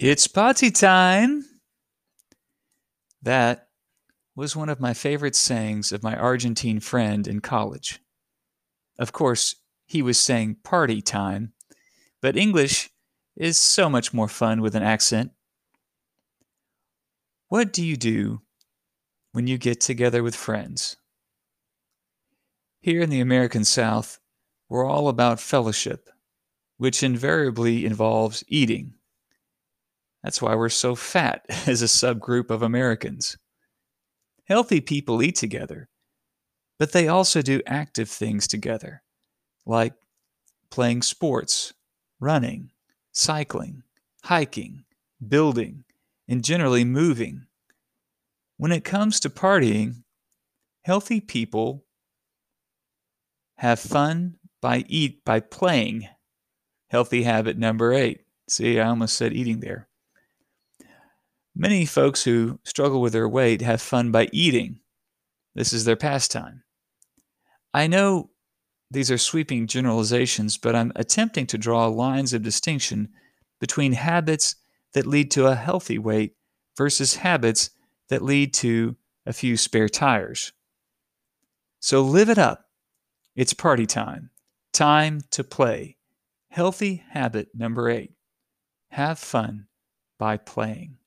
It's party time. That was one of my favorite sayings of my Argentine friend in college. Of course, he was saying party time, but English is so much more fun with an accent. What do you do when you get together with friends? Here in the American South, we're all about fellowship, which invariably involves eating. That's why we're so fat as a subgroup of Americans. Healthy people eat together, but they also do active things together, like playing sports, running, cycling, hiking, building, and generally moving. When it comes to partying, healthy people have fun by eat by playing. Healthy habit number 8. See, I almost said eating there. Many folks who struggle with their weight have fun by eating. This is their pastime. I know these are sweeping generalizations, but I'm attempting to draw lines of distinction between habits that lead to a healthy weight versus habits that lead to a few spare tires. So live it up. It's party time. Time to play. Healthy habit number eight. Have fun by playing.